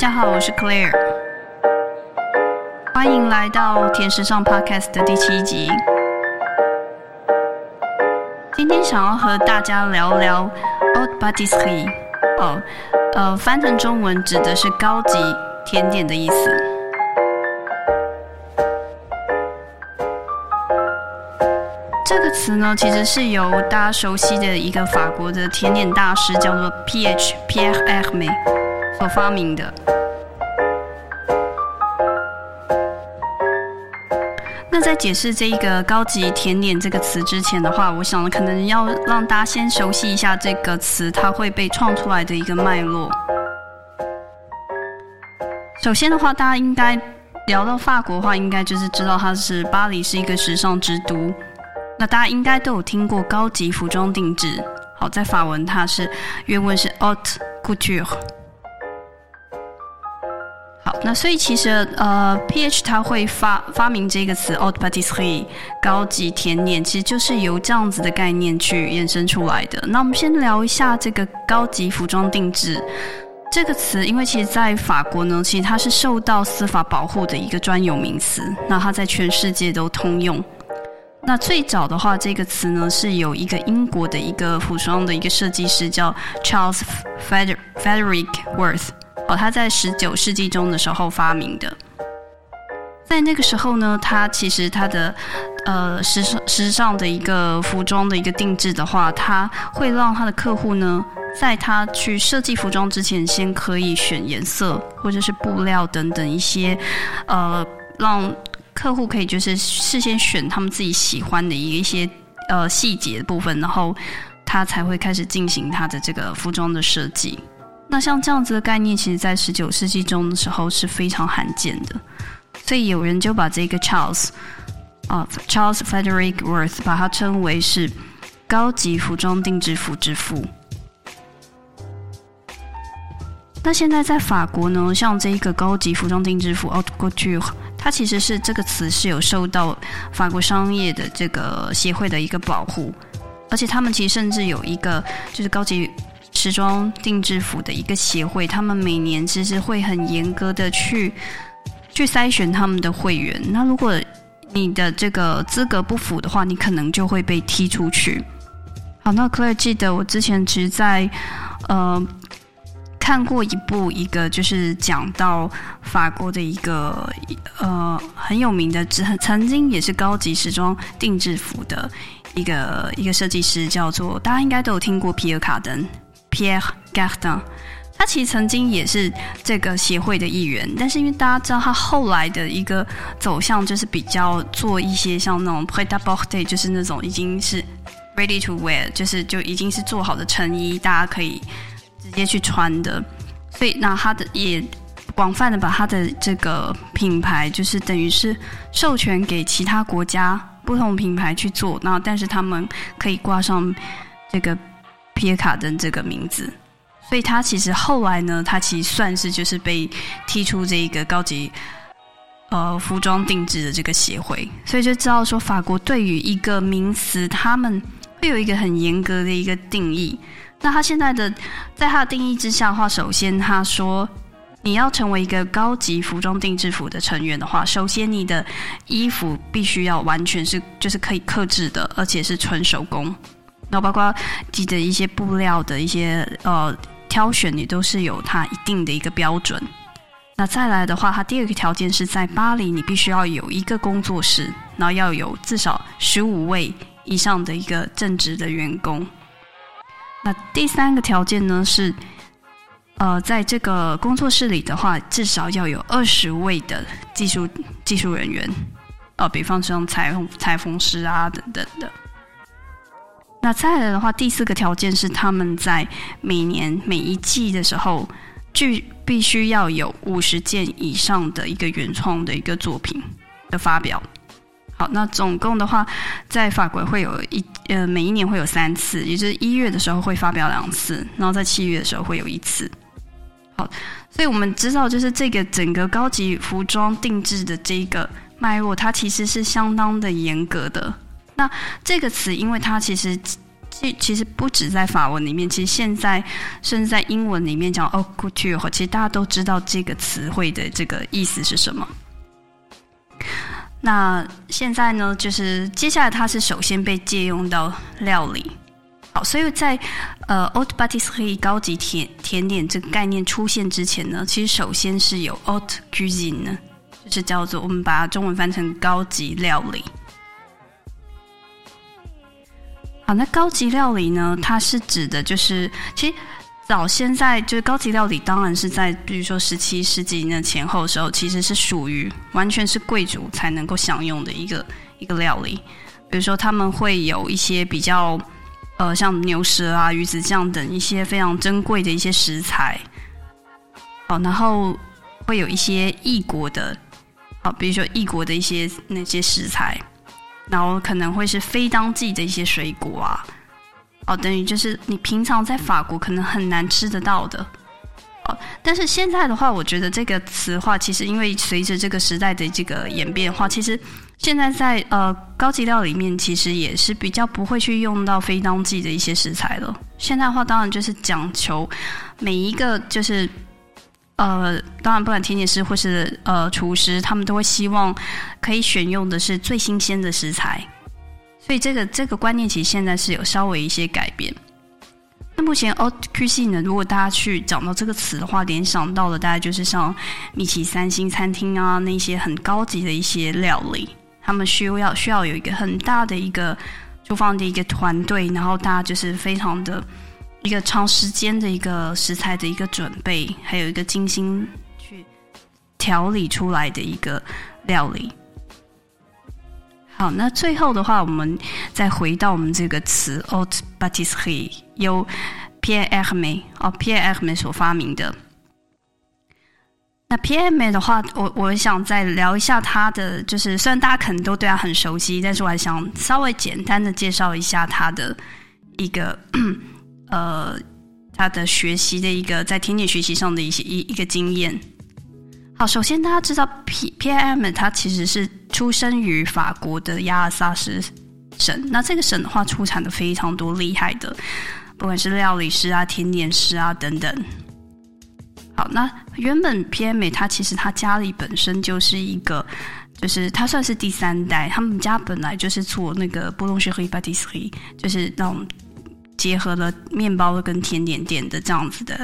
大家好，我是 Claire，欢迎来到甜时尚 Podcast 的第七集。今天想要和大家聊聊 Haute Pâtisserie，哦，呃，翻成中文指的是高级甜点的意思。这个词呢，其实是由大家熟悉的一个法国的甜点大师，叫做 P.H. Pierre Hermé 所发明的。那在解释这一个高级甜点这个词之前的话，我想可能要让大家先熟悉一下这个词，它会被创出来的一个脉络。首先的话，大家应该聊到法国的话，应该就是知道它是巴黎是一个时尚之都。那大家应该都有听过高级服装定制，好，在法文它是原文是 haute couture。那所以其实呃，P.H. 他会发发明这个词 haute pâtisserie 高级甜点，其实就是由这样子的概念去衍生出来的。那我们先聊一下这个高级服装定制这个词，因为其实在法国呢，其实它是受到司法保护的一个专有名词，那它在全世界都通用。那最早的话，这个词呢是有一个英国的一个服装的一个设计师叫 Charles Frederick Worth 哦，他在十九世纪中的时候发明的。在那个时候呢，他其实他的呃时尚时尚的一个服装的一个定制的话，他会让他的客户呢，在他去设计服装之前，先可以选颜色或者是布料等等一些呃让。客户可以就是事先选他们自己喜欢的一一些呃细节的部分，然后他才会开始进行他的这个服装的设计。那像这样子的概念，其实在十九世纪中的时候是非常罕见的，所以有人就把这个 Charles 啊 Charles Frederick Worth 把它称为是高级服装定制服之父。那现在在法国呢，像这一个高级服装定制服 Haute Couture。它其实是这个词是有受到法国商业的这个协会的一个保护，而且他们其实甚至有一个就是高级时装定制服的一个协会，他们每年其实会很严格的去去筛选他们的会员。那如果你的这个资格不符的话，你可能就会被踢出去。好，那 Clare 记得我之前其实在呃。看过一部一个就是讲到法国的一个呃很有名的，曾曾经也是高级时装定制服的一个一个设计师，叫做大家应该都有听过皮尔卡登 （Pierre Cardin）。他其实曾经也是这个协会的一员，但是因为大家知道他后来的一个走向就是比较做一些像那种 p r e d a b o r t e 就是那种已经是 ready to wear，就是就已经是做好的成衣，大家可以。直接去穿的，所以那他的也广泛的把他的这个品牌，就是等于是授权给其他国家不同品牌去做，那但是他们可以挂上这个皮尔卡登这个名字，所以他其实后来呢，他其实算是就是被踢出这一个高级呃服装定制的这个协会，所以就知道说法国对于一个名词，他们会有一个很严格的一个定义。那他现在的，在他的定义之下的话，首先他说，你要成为一个高级服装定制服的成员的话，首先你的衣服必须要完全是就是可以克制的，而且是纯手工，然后包括记得一些布料的一些呃挑选，也都是有它一定的一个标准。那再来的话，它第二个条件是在巴黎，你必须要有一个工作室，然后要有至少十五位以上的一个正职的员工。那第三个条件呢是，呃，在这个工作室里的话，至少要有二十位的技术技术人员，呃，比方说裁缝裁缝师啊等等的。那再来的话，第四个条件是他们在每年每一季的时候，具必须要有五十件以上的一个原创的一个作品的发表。好，那总共的话，在法国会有一呃，每一年会有三次，也就是一月的时候会发表两次，然后在七月的时候会有一次。好，所以我们知道，就是这个整个高级服装定制的这个脉络，它其实是相当的严格的。那这个词，因为它其实其其实不止在法文里面，其实现在甚至在英文里面讲 “haute couture”，其实大家都知道这个词汇的这个意思是什么。那现在呢，就是接下来它是首先被借用到料理。好，所以在呃 “haute pâtisserie” 高级甜甜点这个概念出现之前呢，其实首先是有 “haute cuisine” 呢，就是叫做我们把中文翻成高级料理。好，那高级料理呢？它是指的，就是其实早先在就是高级料理，当然是在比如说十七世纪那前后的时候，其实是属于完全是贵族才能够享用的一个一个料理。比如说他们会有一些比较呃像牛舌啊、鱼子酱等一些非常珍贵的一些食材。好，然后会有一些异国的，好，比如说异国的一些那些食材。然后可能会是非当季的一些水果啊，哦，等于就是你平常在法国可能很难吃得到的，哦，但是现在的话，我觉得这个词话其实因为随着这个时代的这个演变话，其实现在在呃高级料里面其实也是比较不会去用到非当季的一些食材了。现在的话，当然就是讲求每一个就是。呃，当然，不管甜点师或是呃厨师，他们都会希望可以选用的是最新鲜的食材，所以这个这个观念其实现在是有稍微一些改变。那目前 oc 呢，如果大家去讲到这个词的话，联想到的大概就是像米其三星餐厅啊，那些很高级的一些料理，他们需要需要有一个很大的一个厨房的一个团队，然后大家就是非常的。一个长时间的一个食材的一个准备，还有一个精心去调理出来的一个料理。好，那最后的话，我们再回到我们这个词 “haute pâtisserie”，由 Pia Ekme 哦，Pia Ekme 所发明的。那 Pia Ekme 的话，我我想再聊一下他的，就是虽然大家可能都对他很熟悉，但是我还想稍微简单的介绍一下他的一个。呃，他的学习的一个在甜点学习上的一些一一个经验。好，首先大家知道 P P I M 它其实是出生于法国的亚尔萨斯省。那这个省的话，出产的非常多厉害的，不管是料理师啊、甜点师啊等等。好，那原本 P M 它其实他家里本身就是一个，就是他算是第三代，他们家本来就是做那个波隆雪黑巴蒂斯黑，就是那种。结合了面包跟甜点店的这样子的，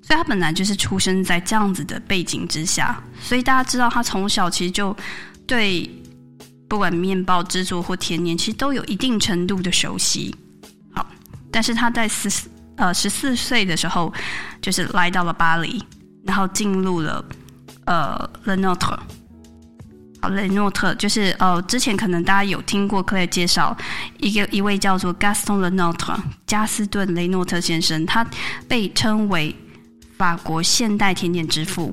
所以他本来就是出生在这样子的背景之下，所以大家知道他从小其实就对不管面包制作或甜点，其实都有一定程度的熟悉。好，但是他在十呃十四岁的时候，就是来到了巴黎，然后进入了呃 Le Notre。雷诺特就是呃，之前可能大家有听过克莱介绍一个一位叫做 Gaston Le Notre 加斯顿雷诺特先生，他被称为法国现代甜点之父。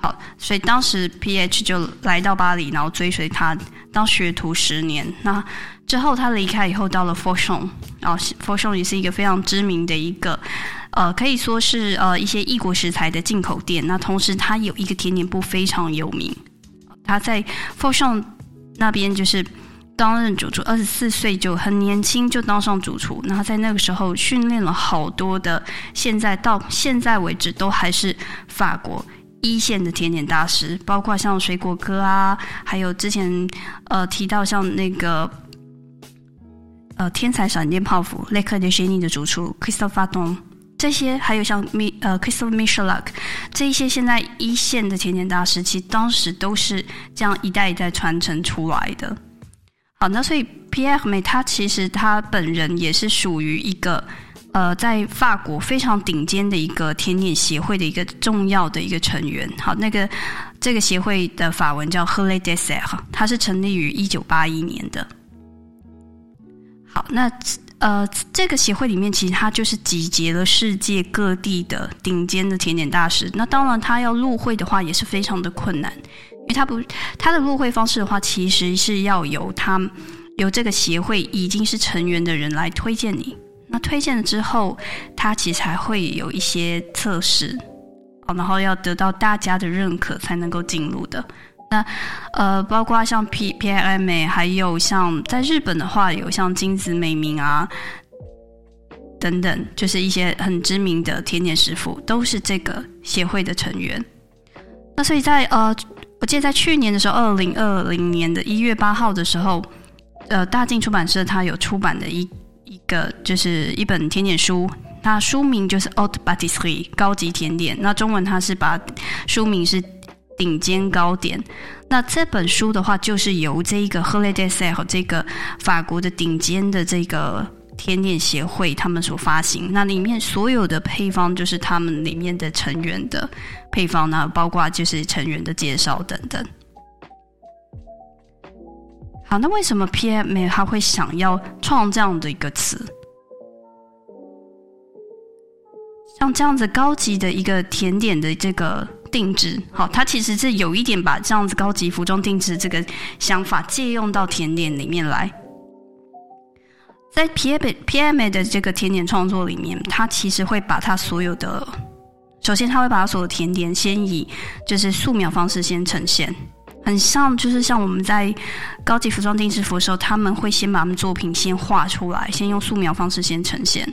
好，所以当时 PH 就来到巴黎，然后追随他当学徒十年。那之后他离开以后，到了 f o r c h o n 然后 f o r c h o n 也是一个非常知名的一个呃，可以说是呃一些异国食材的进口店。那同时，他有一个甜点部非常有名。他在 f o r s h o n 那边就是担任主厨，二十四岁就很年轻就当上主厨。然后在那个时候训练了好多的，现在到现在为止都还是法国一线的甜点大师，包括像水果哥啊，还有之前呃提到像那个呃天才闪电泡芙 l e c l e de Genie 的主厨 Christophe Don。这些还有像米呃 Crystal Michelak 这一些现在一线的甜点大师，其实当时都是这样一代一代传承出来的。好，那所以 Pierre 他其实他本人也是属于一个呃在法国非常顶尖的一个甜点协会的一个重要的一个成员。好，那个这个协会的法文叫 h e l e Dessert，它是成立于一九八一年的。那。呃，这个协会里面其实它就是集结了世界各地的顶尖的甜点大师。那当然，他要入会的话也是非常的困难，因为他不他的入会方式的话，其实是要由他由这个协会已经是成员的人来推荐你。那推荐了之后，他其实还会有一些测试，然后要得到大家的认可才能够进入的。那呃，包括像 P P I M A，还有像在日本的话，有像金子美名啊等等，就是一些很知名的甜点师傅，都是这个协会的成员。那所以在呃，我记得在去年的时候，二零二零年的一月八号的时候，呃，大进出版社它有出版的一一个就是一本甜点书，那书名就是《Haute Pâtisserie》高级甜点，那中文它是把书名是顶尖糕点。那这本书的话，就是由这一个 h o l i d a y s e 这个法国的顶尖的这个。甜点协会他们所发行，那里面所有的配方就是他们里面的成员的配方，那包括就是成员的介绍等等。好，那为什么 PM 他会想要创这样的一个词？像这样子高级的一个甜点的这个定制，好，它其实是有一点把这样子高级服装定制这个想法借用到甜点里面来。在 P M P M 的这个甜点创作里面，它其实会把它所有的，首先他会把它所有甜点先以就是素描方式先呈现，很像就是像我们在高级服装定制服的时候，他们会先把他们作品先画出来，先用素描方式先呈现，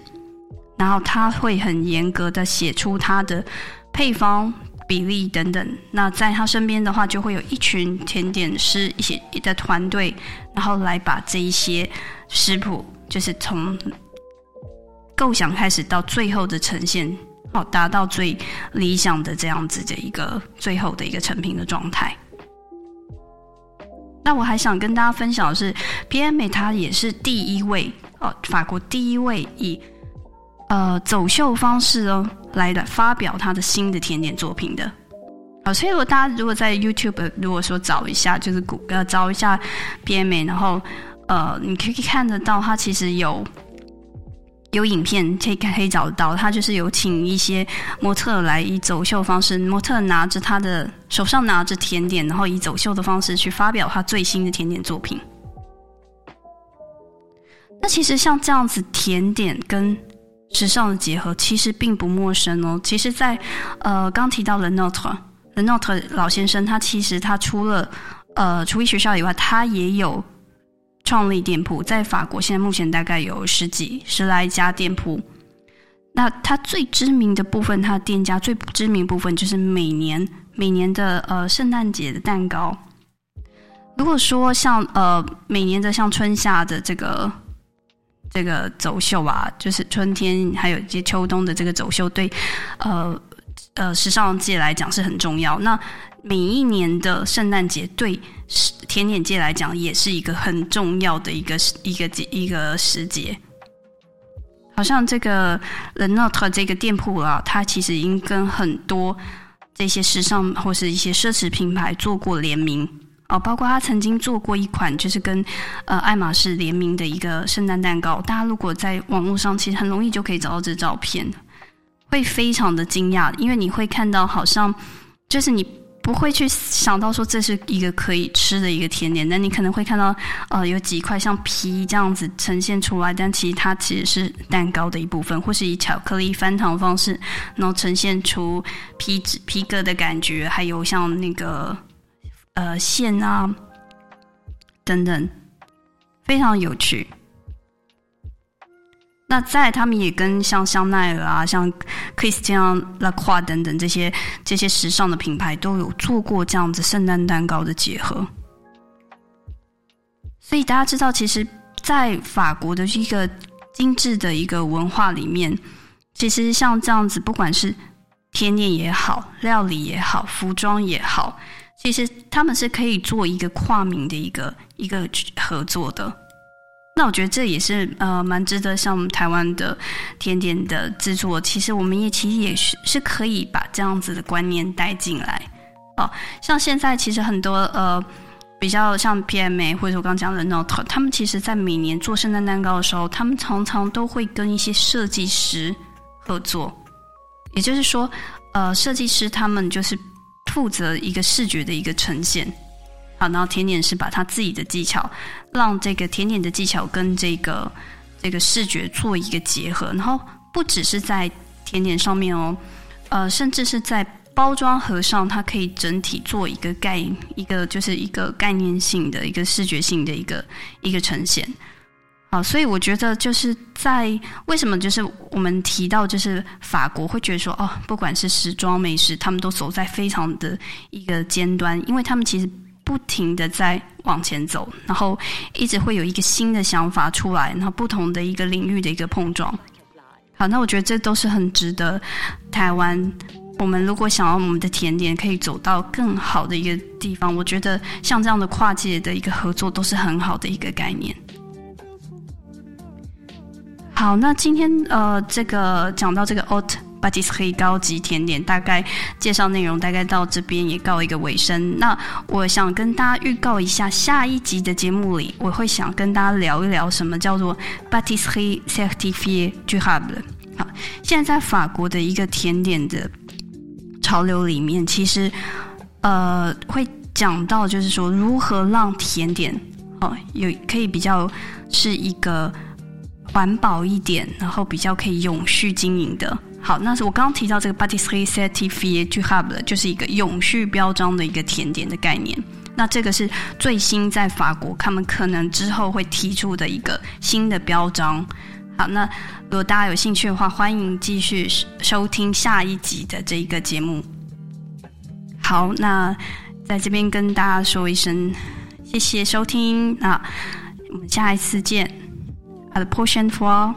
然后他会很严格的写出他的配方比例等等。那在他身边的话，就会有一群甜点师一些的团队，然后来把这一些食谱。就是从构想开始到最后的呈现，好达到最理想的这样子的一个最后的一个成品的状态。那我还想跟大家分享的是，P M A 它也是第一位哦，法国第一位以呃走秀方式哦来的发表他的新的甜点作品的。好，所以如果大家如果在 YouTube 如果说找一下，就是谷歌找一下 B M A，然后。呃，你可以看得到，他其实有有影片可以可以找得到，他就是有请一些模特来以走秀方式，模特拿着他的手上拿着甜点，然后以走秀的方式去发表他最新的甜点作品。那其实像这样子甜点跟时尚的结合，其实并不陌生哦。其实，在呃刚提到的 Note，The Note 老先生，他其实他除了呃厨艺学校以外，他也有。创立店铺在法国，现在目前大概有十几十来家店铺。那他最知名的部分，他的店家最知名部分就是每年每年的呃圣诞节的蛋糕。如果说像呃每年的像春夏的这个这个走秀啊，就是春天还有一些秋冬的这个走秀，对呃呃时尚界来讲是很重要。那每一年的圣诞节对甜点界来讲也是一个很重要的一个一个节一个时节。好像这个 The Note 这个店铺啊，它其实已经跟很多这些时尚或是一些奢侈品牌做过联名哦，包括他曾经做过一款就是跟呃爱马仕联名的一个圣诞蛋糕。大家如果在网络上，其实很容易就可以找到这照片，会非常的惊讶，因为你会看到好像就是你。不会去想到说这是一个可以吃的一个甜点，但你可能会看到，呃，有几块像皮这样子呈现出来，但其实它其实是蛋糕的一部分，或是以巧克力翻糖方式，然后呈现出皮质皮革的感觉，还有像那个呃馅啊等等，非常有趣。那在他们也跟像香奈儿啊、像 Christian Lacroix 等等这些这些时尚的品牌都有做过这样子圣诞蛋糕的结合，所以大家知道，其实，在法国的一个精致的一个文化里面，其实像这样子，不管是甜点也好、料理也好、服装也好，其实他们是可以做一个跨名的一个一个合作的。那我觉得这也是呃蛮值得像我们台湾的甜点的制作，其实我们也其实也是是可以把这样子的观念带进来哦。像现在其实很多呃比较像 PMA 或者我刚讲的 Note，他们其实在每年做圣诞蛋糕的时候，他们常常都会跟一些设计师合作，也就是说呃设计师他们就是负责一个视觉的一个呈现。好，然后甜点是把他自己的技巧，让这个甜点的技巧跟这个这个视觉做一个结合，然后不只是在甜点上面哦，呃，甚至是在包装盒上，它可以整体做一个概一个就是一个概念性的一个视觉性的一个一个呈现。好，所以我觉得就是在为什么就是我们提到就是法国会觉得说哦，不管是时装美食，他们都走在非常的一个尖端，因为他们其实不停的在往前走，然后一直会有一个新的想法出来，然后不同的一个领域的一个碰撞。好，那我觉得这都是很值得台湾。我们如果想要我们的甜点可以走到更好的一个地方，我觉得像这样的跨界的一个合作都是很好的一个概念。好，那今天呃，这个讲到这个 Haute Pâtisserie 高级甜点，大概介绍内容大概到这边也告一个尾声。那我想跟大家预告一下，下一集的节目里，我会想跟大家聊一聊什么叫做 Pâtisserie Certifiée Durable。好，现在在法国的一个甜点的潮流里面，其实呃会讲到，就是说如何让甜点哦有可以比较是一个。环保一点，然后比较可以永续经营的。好，那是我刚刚提到这个 Pâtisserie Certifiée Durable，就是一个永续标章的一个甜点的概念。那这个是最新在法国，他们可能之后会提出的一个新的标章。好，那如果大家有兴趣的话，欢迎继续收听下一集的这一个节目。好，那在这边跟大家说一声谢谢收听，那我们下一次见。À la prochaine fois.